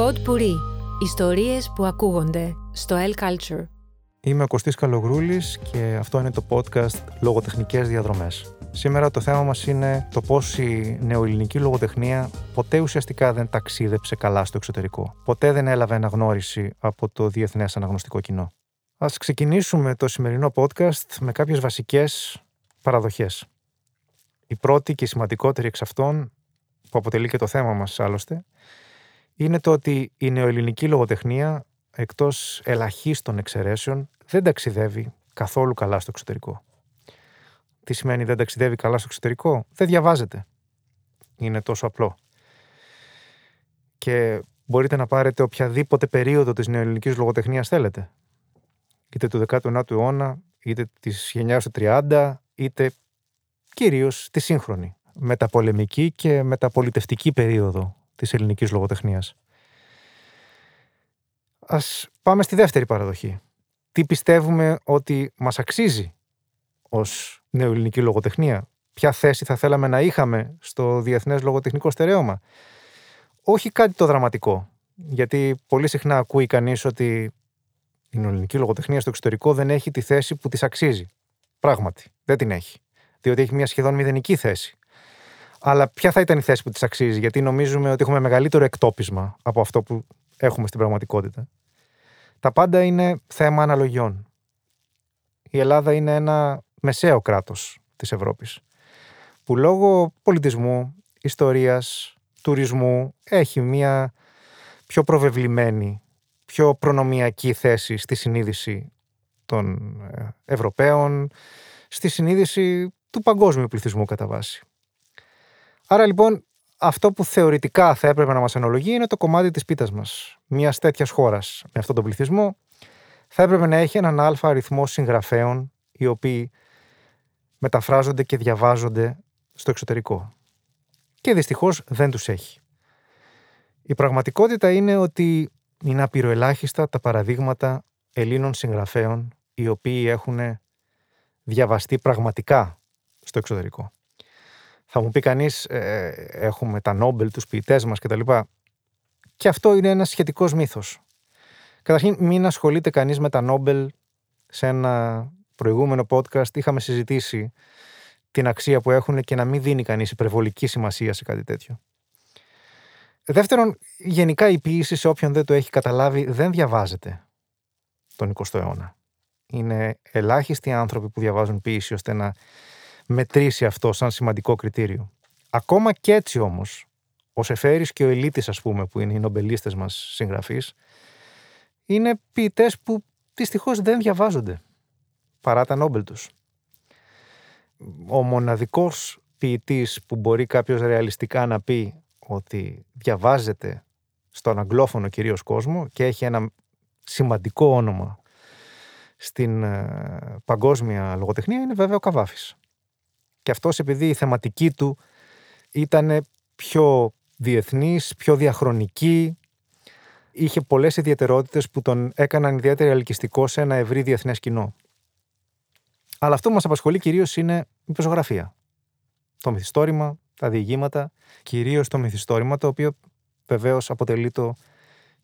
Pod Puri. Ιστορίες που ακούγονται στο El Culture. Είμαι ο Κωστής Καλογρούλης και αυτό είναι το podcast «Λογοτεχνικές διαδρομές». Σήμερα το θέμα μας είναι το πώς η νεοελληνική λογοτεχνία ποτέ ουσιαστικά δεν ταξίδεψε καλά στο εξωτερικό. Ποτέ δεν έλαβε αναγνώριση από το διεθνές αναγνωστικό κοινό. Ας ξεκινήσουμε το σημερινό podcast με κάποιες βασικές παραδοχές. Η πρώτη και η σημαντικότερη εξ αυτών, που αποτελεί και το θέμα μας άλλωστε, είναι το ότι η νεοελληνική λογοτεχνία, εκτός ελαχίστων εξαιρέσεων, δεν ταξιδεύει καθόλου καλά στο εξωτερικό. Τι σημαίνει δεν ταξιδεύει καλά στο εξωτερικό; Δεν διαβάζεται. Είναι τόσο απλό. Και μπορείτε να πάρετε οποιαδήποτε περίοδο της νεοελληνικής λογοτεχνίας θέλετε. Είτε του 19ου αιώνα, είτε της γενιάς του 30, είτε κυρίως τη σύγχρονη, μεταπολεμική και μεταπολιτευτική περίοδο της ελληνικής λογοτεχνίας. Ας πάμε στη δεύτερη παραδοχή. Τι πιστεύουμε ότι μας αξίζει ως νεοελληνική λογοτεχνία; Ποια θέση θα θέλαμε να είχαμε στο διεθνές λογοτεχνικό στερέωμα; Όχι κάτι το δραματικό. Γιατί πολύ συχνά ακούει κανείς ότι η νεοελληνική λογοτεχνία στο εξωτερικό δεν έχει τη θέση που της αξίζει. Πράγματι, δεν την έχει. Διότι έχει μια σχεδόν μηδενική θέση. Αλλά ποια θα ήταν η θέση που της αξίζει, γιατί νομίζουμε ότι έχουμε μεγαλύτερο εκτόπισμα από αυτό που έχουμε στην πραγματικότητα. Τα πάντα είναι θέμα αναλογιών. Η Ελλάδα είναι ένα μεσαίο κράτος της Ευρώπης, που λόγω πολιτισμού, ιστορίας, τουρισμού έχει μια πιο προβεβλημένη, πιο προνομιακή θέση στη συνείδηση των ε, Ευρωπαίων, στη συνείδηση του παγκόσμιου πληθυσμού κατά βάση. Άρα λοιπόν αυτό που θεωρητικά θα έπρεπε να μας ενολογεί είναι το κομμάτι της πίτας μας. Μιας τέτοιας χώρας με αυτόν τον πληθυσμό θα έπρεπε να έχει έναν αλφα αριθμό συγγραφέων οι οποίοι μεταφράζονται και διαβάζονται στο εξωτερικό. Και δυστυχώς δεν τους έχει. Η πραγματικότητα είναι ότι είναι απειροελάχιστα τα παραδείγματα Ελλήνων συγγραφέων οι οποίοι έχουν διαβαστεί πραγματικά στο εξωτερικό. Θα μου πει κανείς, ε, έχουμε τα Νόμπελ, τους ποιητές μας κτλ. Και αυτό είναι ένας σχετικός μύθος. Καταρχήν, μην ασχολείται κανείς με τα Νόμπελ. Σε ένα προηγούμενο podcast είχαμε συζητήσει την αξία που έχουν και να μην δίνει κανείς υπερβολική σημασία σε κάτι τέτοιο. Δεύτερον, γενικά η ποιήση σε όποιον δεν το έχει καταλάβει δεν διαβάζεται τον 20ο αιώνα. Είναι ελάχιστοι άνθρωποι που διαβάζουν ποιήση ώστε να μετρήσει αυτό σαν σημαντικό κριτήριο. Ακόμα και έτσι όμως, ο Σεφέρης και ο Ελίτης, ας πούμε, που είναι οι νομπελίστες μας συγγραφείς, είναι ποιητές που δυστυχώς δεν διαβάζονται παρά τα νόμπελ τους. Ο μοναδικός ποιητής που μπορεί κάποιος ρεαλιστικά να πει ότι διαβάζεται στον αγγλόφωνο κυρίως κόσμο και έχει ένα σημαντικό όνομα στην ε, παγκόσμια λογοτεχνία είναι βέβαια ο Καβάφης. Και αυτός επειδή η θεματική του ήταν πιο διεθνής, πιο διαχρονική, είχε πολλές ιδιαιτερότητες που τον έκαναν ιδιαίτερα ελκυστικό σε ένα ευρύ διεθνές κοινό. Αλλά αυτό που μας απασχολεί κυρίως είναι η πεζογραφία. Το μυθιστόρημα, τα διηγήματα, κυρίως το μυθιστόρημα, το οποίο βεβαίως αποτελεί το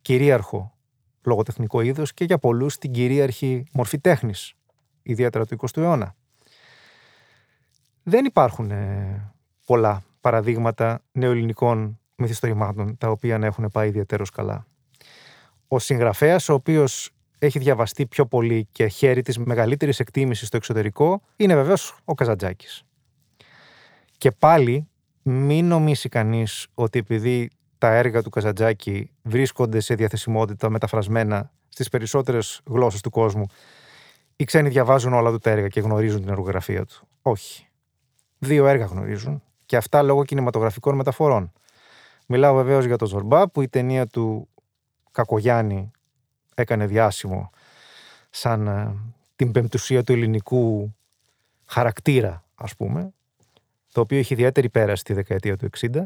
κυρίαρχο λογοτεχνικό είδος και για πολλούς την κυρίαρχη μορφή τέχνης, ιδιαίτερα του 20ου αιώνα. Δεν υπάρχουν ε, πολλά παραδείγματα νεοελληνικών μυθιστορημάτων τα οποία να έχουν πάει ιδιαίτερως καλά. Ο συγγραφέας ο οποίος έχει διαβαστεί πιο πολύ και χέρι της μεγαλύτερης εκτίμησης στο εξωτερικό είναι βεβαίως ο Καζαντζάκης. Και πάλι μην νομίσει κανείς ότι επειδή τα έργα του Καζαντζάκη βρίσκονται σε διαθεσιμότητα μεταφρασμένα στις περισσότερες γλώσσες του κόσμου οι ξένοι διαβάζουν όλα του τα έργα και γνωρίζουν την εργογραφία του. Όχι. Δύο έργα γνωρίζουν και αυτά λόγω κινηματογραφικών μεταφορών. Μιλάω βεβαίως για το Ζορμπά που η ταινία του Κακογιάννη έκανε διάσημο σαν ε, την πεμπτουσία του ελληνικού χαρακτήρα ας πούμε το οποίο είχε ιδιαίτερη πέραση τη δεκαετία του 60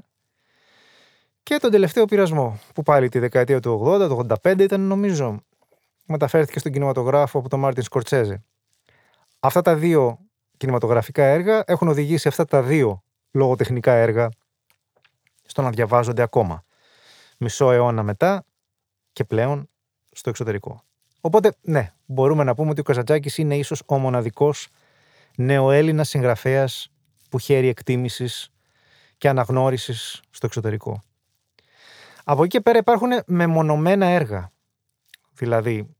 και τον τελευταίο πειρασμό που πάλι τη δεκαετία του 80, το 85 ήταν νομίζω μεταφέρθηκε στον κινηματογράφο από τον Μάρτιν Σκορτσέζε. Αυτά τα δύο κινηματογραφικά έργα έχουν οδηγήσει αυτά τα δύο λογοτεχνικά έργα στο να διαβάζονται ακόμα. Μισό αιώνα μετά και πλέον στο εξωτερικό. Οπότε, ναι, μπορούμε να πούμε ότι ο Καζατζάκης είναι ίσως ο μοναδικός νεοέλληνας συγγραφέας που χαίρει εκτίμησης και αναγνώρισης στο εξωτερικό. Από εκεί και πέρα υπάρχουν μεμονωμένα έργα. Δηλαδή,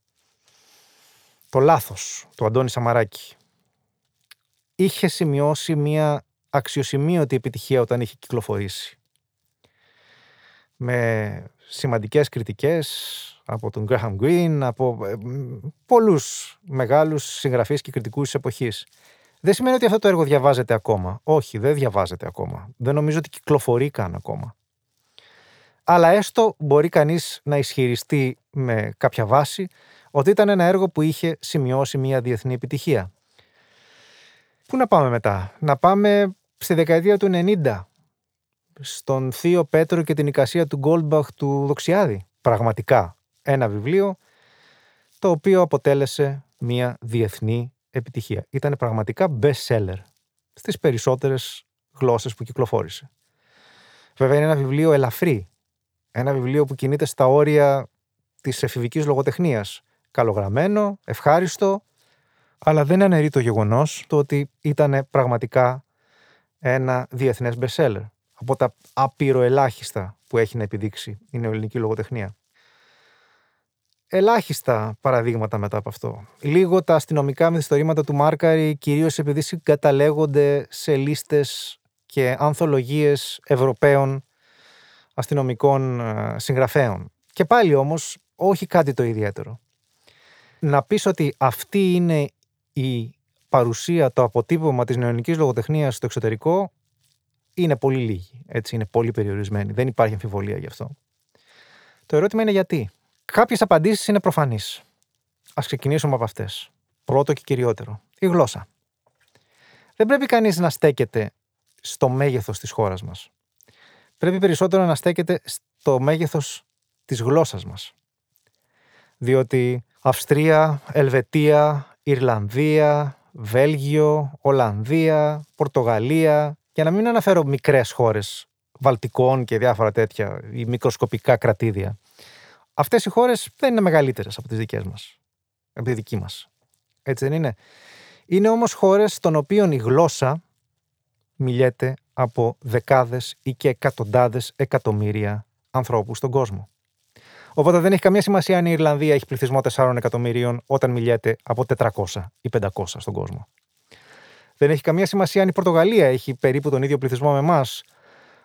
το λάθος του Αντώνη Σαμαράκη είχε σημειώσει μια αξιοσημείωτη επιτυχία όταν είχε κυκλοφορήσει. Με σημαντικές κριτικές από τον Graham Greene, από ε, πολλούς μεγάλους συγγραφείς και κριτικούς της εποχής. Δεν σημαίνει ότι αυτό το έργο διαβάζεται ακόμα. Όχι, δεν διαβάζεται ακόμα. Δεν νομίζω ότι κυκλοφορεί καν ακόμα. Αλλά έστω μπορεί κανείς να ισχυριστεί με κάποια βάση ότι ήταν ένα έργο που είχε σημειώσει μια διεθνή επιτυχία. Πού να πάμε μετά; Να πάμε στη δεκαετία του 90 στον Θείο Πέτρο και την εικασία του Γκόλμπαχ του Δοξιάδη. Πραγματικά ένα βιβλίο το οποίο αποτέλεσε μια διεθνή επιτυχία. Ήταν πραγματικά best seller στις περισσότερες γλώσσες που κυκλοφόρησε. Βέβαια είναι ένα βιβλίο ελαφρύ. Ένα βιβλίο που κινείται στα όρια της εφηβικής λογοτεχνίας. Καλογραμμένο, ευχάριστο, αλλά δεν αναιρεί το γεγονός το ότι ήταν πραγματικά ένα διεθνές best seller. Από τα απειροελάχιστα που έχει να επιδείξει η νεοελληνική λογοτεχνία ελάχιστα παραδείγματα μετά από αυτό. Λίγο τα αστυνομικά μυθιστορήματα του Μάρκαρη, κυρίως επειδή συγκαταλέγονται σε λίστες και ανθολογίες Ευρωπαίων αστυνομικών ε, συγγραφέων. Και πάλι όμως, όχι κάτι το ιδιαίτερο. Να πεις ότι αυτή είναι η παρουσία, το αποτύπωμα της νεωνικής λογοτεχνίας στο εξωτερικό, είναι πολύ λίγη. Έτσι, είναι πολύ περιορισμένη. Δεν υπάρχει αμφιβολία γι' αυτό. Το ερώτημα είναι γιατί. Κάποιες απαντήσεις είναι προφανείς. Α ξεκινήσουμε από αυτές. Πρώτο και κυριότερο. Η γλώσσα. Δεν πρέπει κανείς να στέκεται στο μέγεθος της χώρας μας. Πρέπει περισσότερο να στέκεται στο μέγεθος της γλώσσας μας. Διότι Αυστρία, Ελβετία, Ιρλανδία, Βέλγιο, Ολλανδία, Πορτογαλία, για να μην αναφέρω μικρές χώρες Βαλτικών και διάφορα τέτοια ή μικροσκοπικά κρατήδια. Αυτές οι χώρες δεν είναι μεγαλύτερες από τις δικές μας. Από τη δική μας. Έτσι δεν είναι. Είναι όμως χώρες των οποίων η γλώσσα μιλιέται από δεκάδες ή και εκατοντάδες εκατομμύρια ανθρώπους στον κόσμο. Οπότε δεν έχει καμία σημασία αν η Ιρλανδία έχει πληθυσμό 4 εκατομμυρίων όταν μιλιέται από 400 ή 500 στον κόσμο. Δεν έχει καμία σημασία αν η Πορτογαλία έχει περίπου τον ίδιο πληθυσμό με εμάς,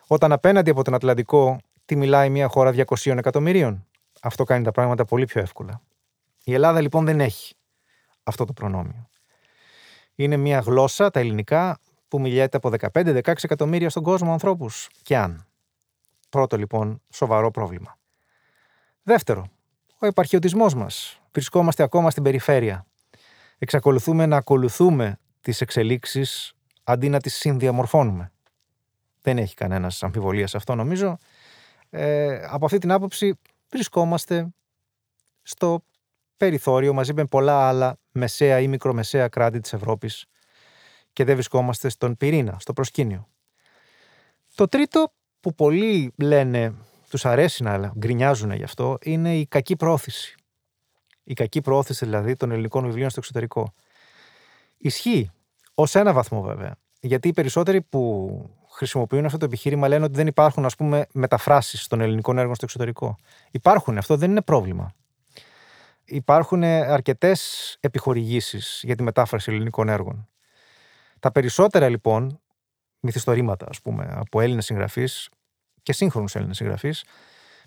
όταν απέναντι από τον Ατλαντικό τη μιλάει μια χώρα 200 εκατομμυρίων. Αυτό κάνει τα πράγματα πολύ πιο εύκολα. Η Ελλάδα λοιπόν δεν έχει αυτό το προνόμιο. Είναι μια γλώσσα, τα ελληνικά, που μιλιέται από 15-16 εκατομμύρια στον κόσμο ανθρώπους. Και αν. Πρώτο λοιπόν σοβαρό πρόβλημα. Δεύτερο, ο επαρχιωτισμός μας. Βρισκόμαστε ακόμα στην περιφέρεια. Εξακολουθούμε να ακολουθούμε τις εξελίξεις αντί να τις συνδιαμορφώνουμε. Δεν έχει κανένας αμφιβολία σε αυτό νομίζω. Ε, από αυτή την άποψη βρισκόμαστε στο περιθώριο μαζί με πολλά άλλα μεσαία ή μικρομεσαία κράτη της Ευρώπης και δεν βρισκόμαστε στον πυρήνα, στο προσκήνιο. Το τρίτο που πολλοί λένε, τους αρέσει να γκρινιάζουν γι' αυτό, είναι η κακή πρόθεση. Η κακή πρόθεση δηλαδή των ελληνικών βιβλίων στο εξωτερικό. Ισχύει, ως ένα βαθμό βέβαια. Γιατί οι περισσότεροι που χρησιμοποιούν αυτό το επιχείρημα λένε ότι δεν υπάρχουν ας πούμε μεταφράσεις των ελληνικών έργων στο εξωτερικό. Υπάρχουν, αυτό δεν είναι πρόβλημα. Υπάρχουν αρκετές επιχορηγήσεις για τη μετάφραση ελληνικών έργων. Τα περισσότερα λοιπόν μυθιστορήματα, ας πούμε, από Έλληνες συγγραφείς και σύγχρονους Έλληνες συγγραφείς,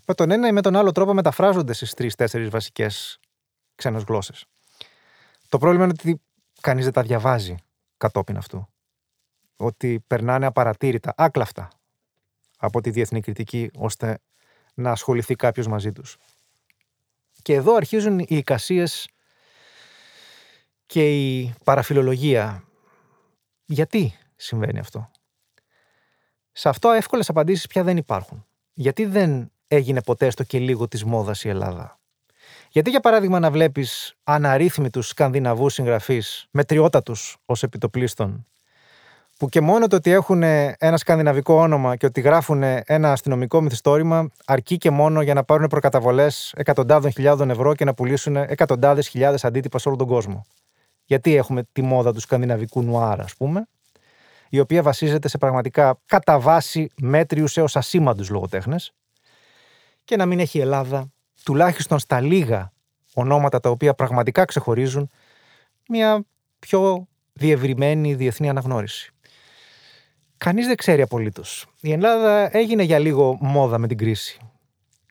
με τον ένα ή με τον άλλο τρόπο μεταφράζονται στις τρει-τέσσερι βασικές ξένες γλώσσες. Το πρόβλημα είναι ότι κανείς δεν τα διαβάζει κατόπιν αυτού ότι περνάνε απαρατήρητα, άκλαφτα από τη διεθνή κριτική, ώστε να ασχοληθεί κάποιος μαζί τους. Και εδώ αρχίζουν οι εικασίες και η παραφιλολογία. Γιατί συμβαίνει αυτό; Σε αυτό εύκολες απαντήσεις πια δεν υπάρχουν. Γιατί δεν έγινε ποτέ στο και λίγο της μόδας η Ελλάδα; Γιατί για παράδειγμα να βλέπεις αναρρύθμιτους σκανδιναβούς συγγραφείς, μετριότατους ως επιτοπλίστων, που και μόνο το ότι έχουν ένα σκανδιναβικό όνομα και ότι γράφουν ένα αστυνομικό μυθιστόρημα αρκεί και μόνο για να πάρουν προκαταβολές εκατοντάδων χιλιάδων ευρώ και να πουλήσουν εκατοντάδες χιλιάδες αντίτυπα σε όλο τον κόσμο. Γιατί έχουμε τη μόδα του σκανδιναβικού νουάρα, ας πούμε, η οποία βασίζεται σε πραγματικά κατά βάση μέτριους έως ασήμαντους λογοτέχνες, και να μην έχει η Ελλάδα, τουλάχιστον στα λίγα ονόματα τα οποία πραγματικά ξεχωρίζουν, μια πιο διευρυμένη διεθνή αναγνώριση. Κανείς δεν ξέρει απολύτως. Η Ελλάδα έγινε για λίγο μόδα με την κρίση.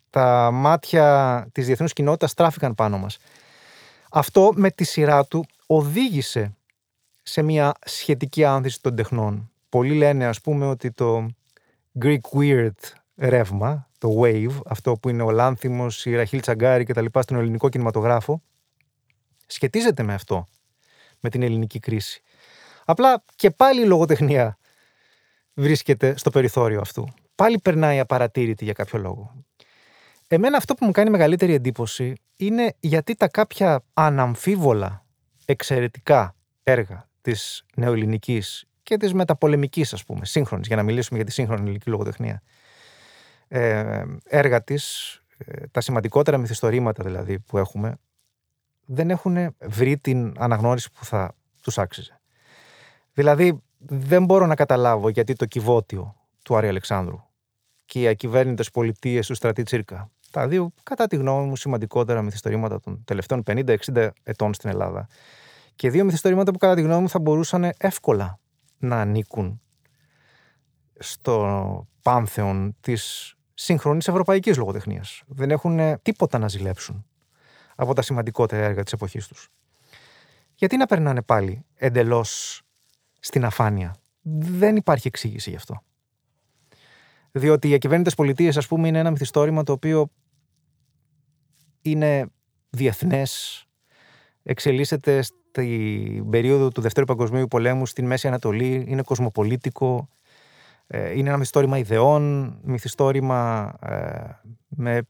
Τα μάτια της διεθνούς κοινότητας στράφηκαν πάνω μας. Αυτό με τη σειρά του οδήγησε σε μια σχετική άνθηση των τεχνών. Πολλοί λένε ας πούμε ότι το Greek Weird ρεύμα, το Wave, αυτό που είναι ο Λάνθιμος, η Ραχίλ Τσαγκάρη και τα λοιπά στον ελληνικό κινηματογράφο, σχετίζεται με αυτό, με την ελληνική κρίση. Απλά και πάλι η λογοτεχνία βρίσκεται στο περιθώριο αυτού. Πάλι περνάει απαρατήρητη για κάποιο λόγο. Εμένα αυτό που μου κάνει μεγαλύτερη εντύπωση είναι γιατί τα κάποια αναμφίβολα εξαιρετικά έργα της νεοελληνικής και της μεταπολεμικής ας πούμε, σύγχρονης, για να μιλήσουμε για τη σύγχρονη ελληνική λογοτεχνία, ε, έργα της, ε, τα σημαντικότερα μυθιστορήματα δηλαδή που έχουμε, δεν έχουν βρει την αναγνώριση που θα τους άξιζε. Δηλαδή, δεν μπορώ να καταλάβω γιατί το κυβότιο του Άρη Αλεξάνδρου και οι ακυβέρνητες πολιτείες του Στρατή Τσίρκα, τα δύο, κατά τη γνώμη μου, σημαντικότερα μυθιστορήματα των τελευταίων 50-60 ετών στην Ελλάδα, και δύο μυθιστορήματα που, κατά τη γνώμη μου, θα μπορούσαν εύκολα να ανήκουν στο πάνθεον της σύγχρονης ευρωπαϊκής λογοτεχνίας. Δεν έχουν τίποτα να ζηλέψουν από τα σημαντικότερα έργα της εποχής τους. Γιατί να περνάνε πάλι εντελώς στην αφάνεια; Δεν υπάρχει εξήγηση γι' αυτό. Διότι οι ακυβέρνητε πολιτείες, ας πούμε, είναι ένα μυθιστόρημα το οποίο είναι διεθνές, εξελίσσεται στην περίοδο του Δευτέρου Παγκοσμίου Πολέμου στην Μέση Ανατολή, είναι κοσμοπολίτικο, ε, είναι ένα μυθιστόρημα ιδεών, μυθιστόρημα ε, με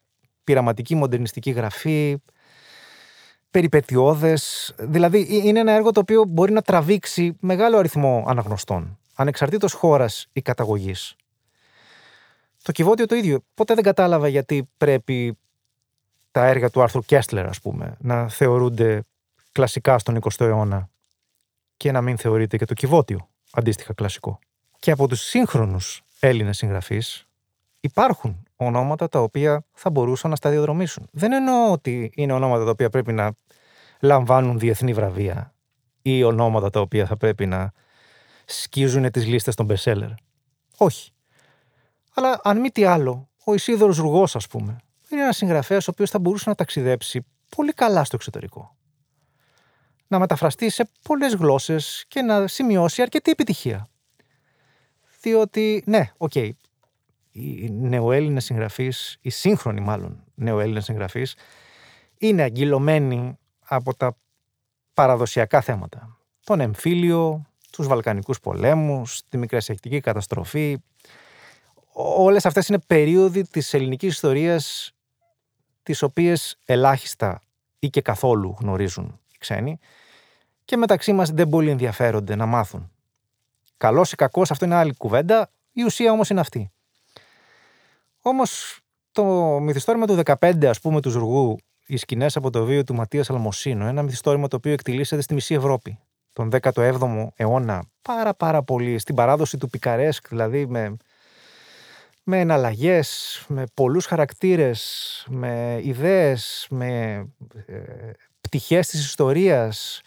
πειραματική μοντερνιστική γραφή, περιπετειώδες. Δηλαδή είναι ένα έργο το οποίο μπορεί να τραβήξει μεγάλο αριθμό αναγνωστών, ανεξαρτήτως χώρας ή καταγωγής. Το κυβότιο το ίδιο. Ποτέ δεν κατάλαβα γιατί πρέπει τα έργα του Άρθρου Κέστλερ, ας πούμε, να θεωρούνται κλασικά στον 20ο αιώνα και να μην θεωρείται και το κυβότιο αντίστοιχα κλασικό. Και από τους σύγχρονους Έλληνες συγγραφείς υπάρχουν ονόματα τα οποία θα μπορούσαν να σταδιοδρομήσουν. Δεν εννοώ ότι είναι ονόματα τα οποία πρέπει να λαμβάνουν διεθνή βραβεία ή ονόματα τα οποία θα πρέπει να σκίζουν τις λίστες των bestseller. Όχι. Αλλά αν μη τι άλλο, ο Ισίδωρος Ζουργός ας πούμε, είναι ένας συγγραφέας ο οποίος θα μπορούσε να ταξιδέψει πολύ καλά στο εξωτερικό. Να μεταφραστεί σε πολλές γλώσσες και να σημειώσει αρκετή επιτυχία. Διότι, ναι, οκ, okay, οι νεοέλληνες συγγραφείς, οι σύγχρονοι μάλλον νεοέλληνες συγγραφείς, είναι αγκυλωμένοι από τα παραδοσιακά θέματα. Τον εμφύλιο, τους Βαλκανικούς πολέμους, τη μικρασιακτική καταστροφή. Όλες αυτές είναι περίοδοι της ελληνικής ιστορίας τις οποίες ελάχιστα ή και καθόλου γνωρίζουν οι ξένοι και μεταξύ μας δεν πολύ ενδιαφέρονται να μάθουν. Καλός ή κακός αυτό είναι άλλη κουβέντα, η ουσία όμως είναι αυτή. Όμως το μυθιστόρημα του 15 ας πούμε του Ζουργού οι σκηνές από το βίο του Ματίας Αλμοσίνο. Ένα μυθιστόρημα το οποίο εκτιλήσεται στη μισή Ευρώπη. Τον 17ο αιώνα, πάρα πάρα πολύ. Στην παράδοση του Πικαρέσκ, δηλαδή με, με εναλλαγές, με πολλούς χαρακτήρες, με ιδέες, με ε, πτυχές της ιστορίας.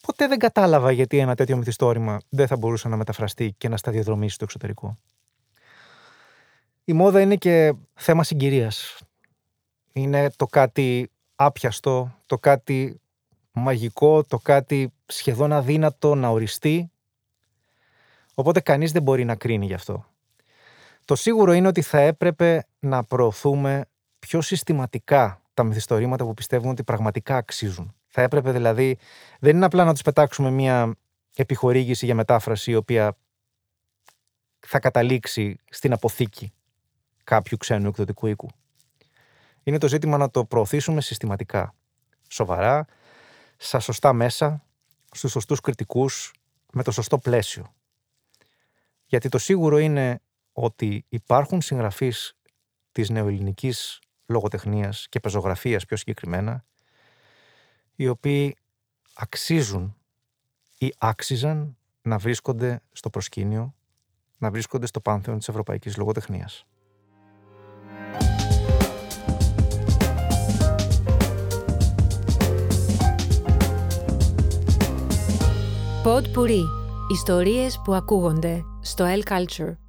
Ποτέ δεν κατάλαβα γιατί ένα τέτοιο μυθιστόρημα δεν θα μπορούσε να μεταφραστεί και να σταδιοδρομήσει στο εξωτερικό. Η μόδα είναι και θέμα συγκυρίας είναι το κάτι άπιαστο, το κάτι μαγικό, το κάτι σχεδόν αδύνατο να οριστεί. Οπότε κανείς δεν μπορεί να κρίνει γι' αυτό. Το σίγουρο είναι ότι θα έπρεπε να προωθούμε πιο συστηματικά τα μυθιστορήματα που πιστεύουμε ότι πραγματικά αξίζουν. Θα έπρεπε δηλαδή, δεν είναι απλά να τους πετάξουμε μια επιχορήγηση για μετάφραση η οποία θα καταλήξει στην αποθήκη κάποιου ξένου εκδοτικού οίκου. Είναι το ζήτημα να το προωθήσουμε συστηματικά, σοβαρά, στα σωστά μέσα, στους σωστούς κριτικούς, με το σωστό πλαίσιο. Γιατί το σίγουρο είναι ότι υπάρχουν συγγραφείς της νεοελληνικής λογοτεχνίας και πεζογραφίας πιο συγκεκριμένα, οι οποίοι αξίζουν ή άξιζαν να βρίσκονται στο προσκήνιο, να βρίσκονται στο πάνθεον της ευρωπαϊκής λογοτεχνίας. Pod Puri. Ιστορίες που ακούγονται στο El Culture.